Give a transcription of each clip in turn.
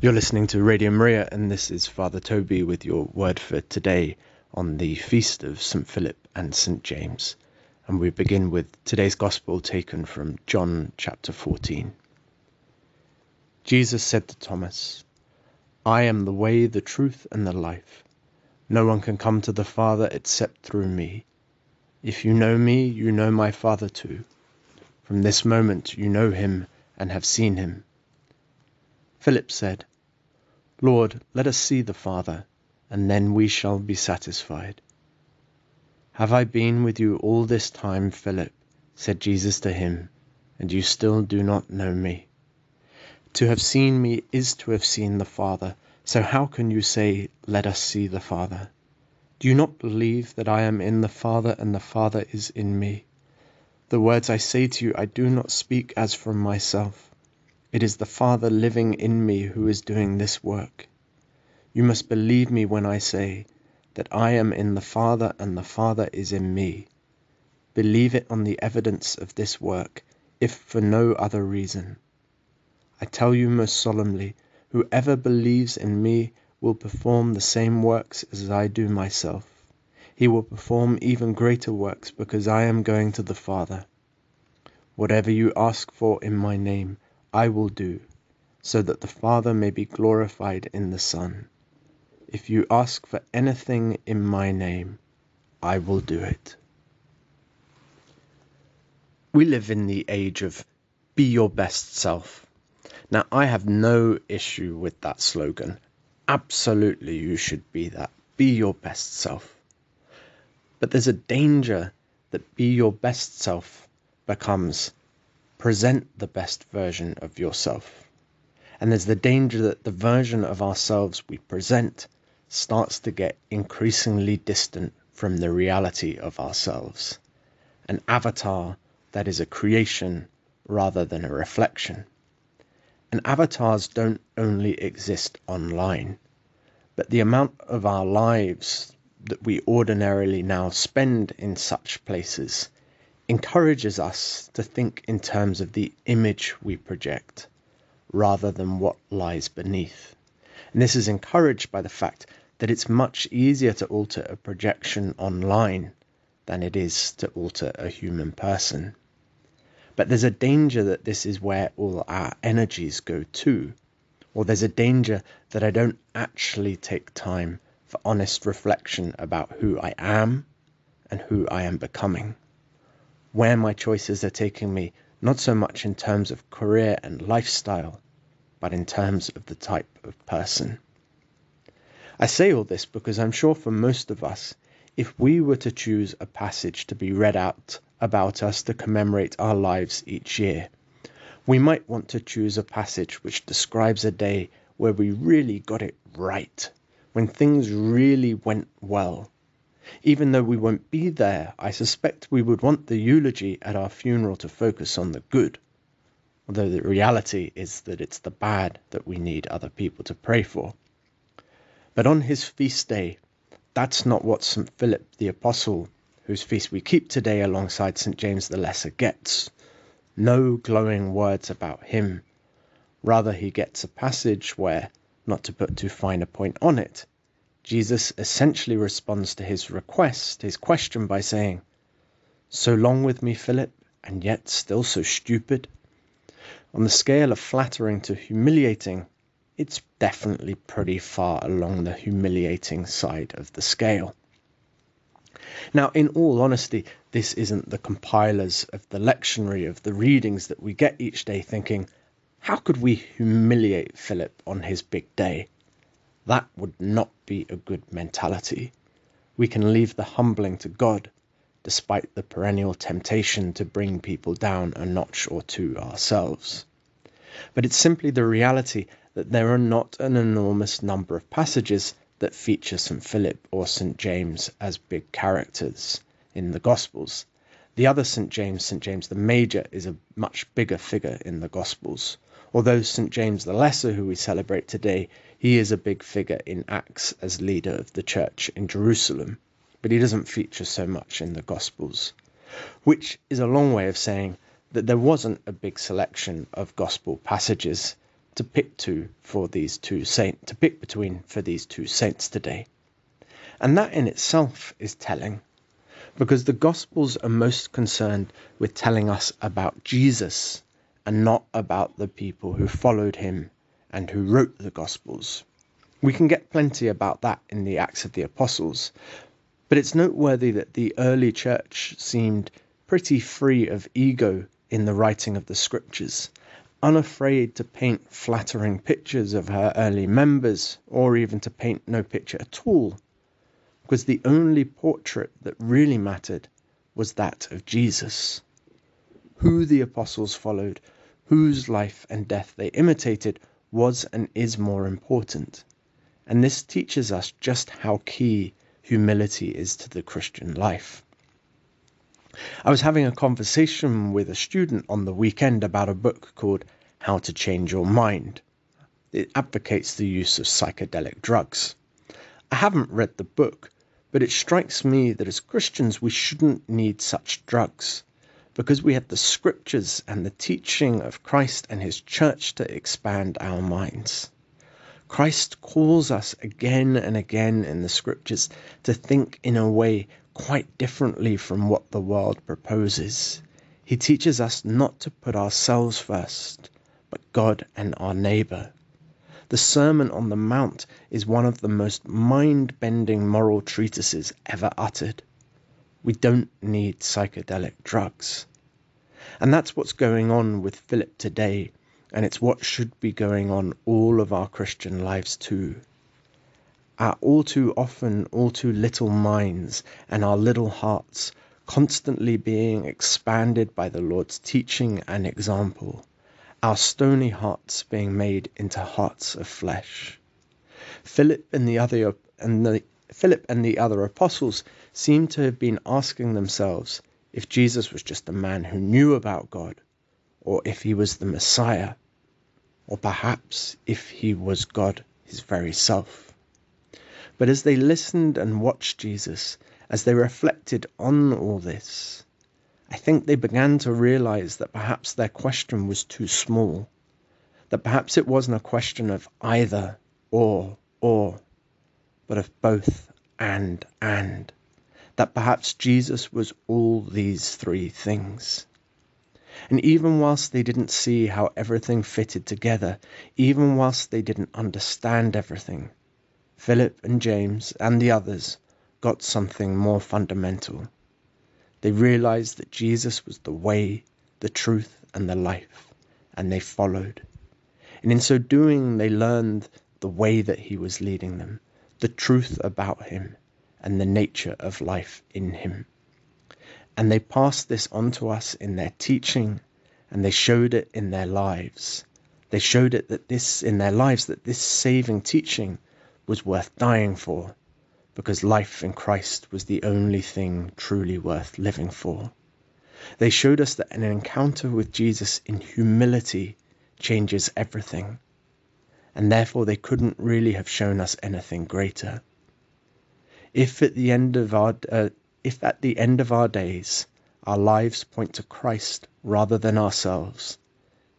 You're listening to Radio Maria, and this is Father Toby with your word for today on the feast of St. Philip and St. James. And we begin with today's Gospel taken from John chapter 14. Jesus said to Thomas, I am the way, the truth, and the life. No one can come to the Father except through me. If you know me, you know my Father too. From this moment you know him and have seen him. Philip said, Lord, let us see the Father, and then we shall be satisfied. Have I been with you all this time, Philip? said Jesus to him, and you still do not know me? To have seen me is to have seen the Father, so how can you say, Let us see the Father? Do you not believe that I am in the Father and the Father is in me? The words I say to you I do not speak as from myself. It is the Father living in me who is doing this work. You must believe me when I say that I am in the Father and the Father is in me. Believe it on the evidence of this work, if for no other reason. I tell you most solemnly, whoever believes in me will perform the same works as I do myself. He will perform even greater works because I am going to the Father. Whatever you ask for in my name, I will do, so that the Father may be glorified in the Son. If you ask for anything in my name, I will do it. We live in the age of be your best self. Now, I have no issue with that slogan. Absolutely, you should be that. Be your best self. But there's a danger that be your best self becomes present the best version of yourself. And there's the danger that the version of ourselves we present starts to get increasingly distant from the reality of ourselves. An avatar that is a creation rather than a reflection. And avatars don't only exist online, but the amount of our lives that we ordinarily now spend in such places encourages us to think in terms of the image we project rather than what lies beneath. And this is encouraged by the fact that it's much easier to alter a projection online than it is to alter a human person. But there's a danger that this is where all our energies go to, or there's a danger that I don't actually take time for honest reflection about who I am and who I am becoming where my choices are taking me, not so much in terms of career and lifestyle, but in terms of the type of person. I say all this because I'm sure for most of us, if we were to choose a passage to be read out about us to commemorate our lives each year, we might want to choose a passage which describes a day where we really got it right, when things really went well, even though we won't be there, I suspect we would want the eulogy at our funeral to focus on the good, although the reality is that it's the bad that we need other people to pray for. But on his feast day, that's not what St. Philip the Apostle, whose feast we keep today alongside St. James the Lesser, gets. No glowing words about him. Rather, he gets a passage where, not to put too fine a point on it, Jesus essentially responds to his request, his question, by saying, So long with me, Philip, and yet still so stupid? On the scale of flattering to humiliating, it's definitely pretty far along the humiliating side of the scale. Now, in all honesty, this isn't the compilers of the lectionary of the readings that we get each day thinking, how could we humiliate Philip on his big day? That would not be a good mentality. We can leave the humbling to God, despite the perennial temptation to bring people down a notch or two ourselves. But it's simply the reality that there are not an enormous number of passages that feature St. Philip or St. James as big characters in the Gospels. The other St. James, St. James the Major, is a much bigger figure in the Gospels. Although St. James the Lesser, who we celebrate today, he is a big figure in Acts as leader of the church in Jerusalem, but he doesn't feature so much in the Gospels, which is a long way of saying that there wasn't a big selection of Gospel passages to pick to for these two saints to pick between for these two saints today. And that in itself is telling because the gospels are most concerned with telling us about Jesus and not about the people who followed him and who wrote the gospels. We can get plenty about that in the Acts of the Apostles, but it's noteworthy that the early church seemed pretty free of ego in the writing of the scriptures, unafraid to paint flattering pictures of her early members, or even to paint no picture at all, because the only portrait that really mattered was that of Jesus. Who the apostles followed, whose life and death they imitated, was and is more important. And this teaches us just how key humility is to the Christian life. I was having a conversation with a student on the weekend about a book called How to Change Your Mind. It advocates the use of psychedelic drugs. I haven't read the book, but it strikes me that as Christians we shouldn't need such drugs because we have the scriptures and the teaching of Christ and his church to expand our minds. Christ calls us again and again in the scriptures to think in a way quite differently from what the world proposes. He teaches us not to put ourselves first, but God and our neighbor. The Sermon on the Mount is one of the most mind bending moral treatises ever uttered. We don't need psychedelic drugs. And that's what's going on with Philip today, and it's what should be going on all of our Christian lives too our all too often, all too little minds and our little hearts constantly being expanded by the Lord's teaching and example, our stony hearts being made into hearts of flesh. Philip and the other and the Philip and the other apostles seem to have been asking themselves if Jesus was just a man who knew about God, or if he was the Messiah, or perhaps if he was God his very self. But as they listened and watched Jesus, as they reflected on all this, I think they began to realize that perhaps their question was too small, that perhaps it wasn't a question of either or or, but of both and and, that perhaps Jesus was all these three things. And even whilst they didn't see how everything fitted together, even whilst they didn't understand everything, Philip and James and the others got something more fundamental. They realized that Jesus was the way, the truth, and the life, and they followed. And in so doing, they learned the way that he was leading them, the truth about him, and the nature of life in him. And they passed this on to us in their teaching, and they showed it in their lives. They showed it that this in their lives that this saving teaching was worth dying for, because life in Christ was the only thing truly worth living for. They showed us that an encounter with Jesus in humility changes everything, and therefore they couldn't really have shown us anything greater. If at the end of our uh, if at the end of our days our lives point to Christ rather than ourselves,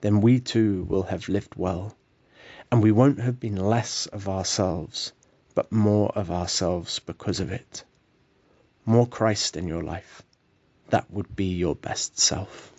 then we too will have lived well and we won't have been less of ourselves, but more of ourselves because of it. More Christ in your life. That would be your best self.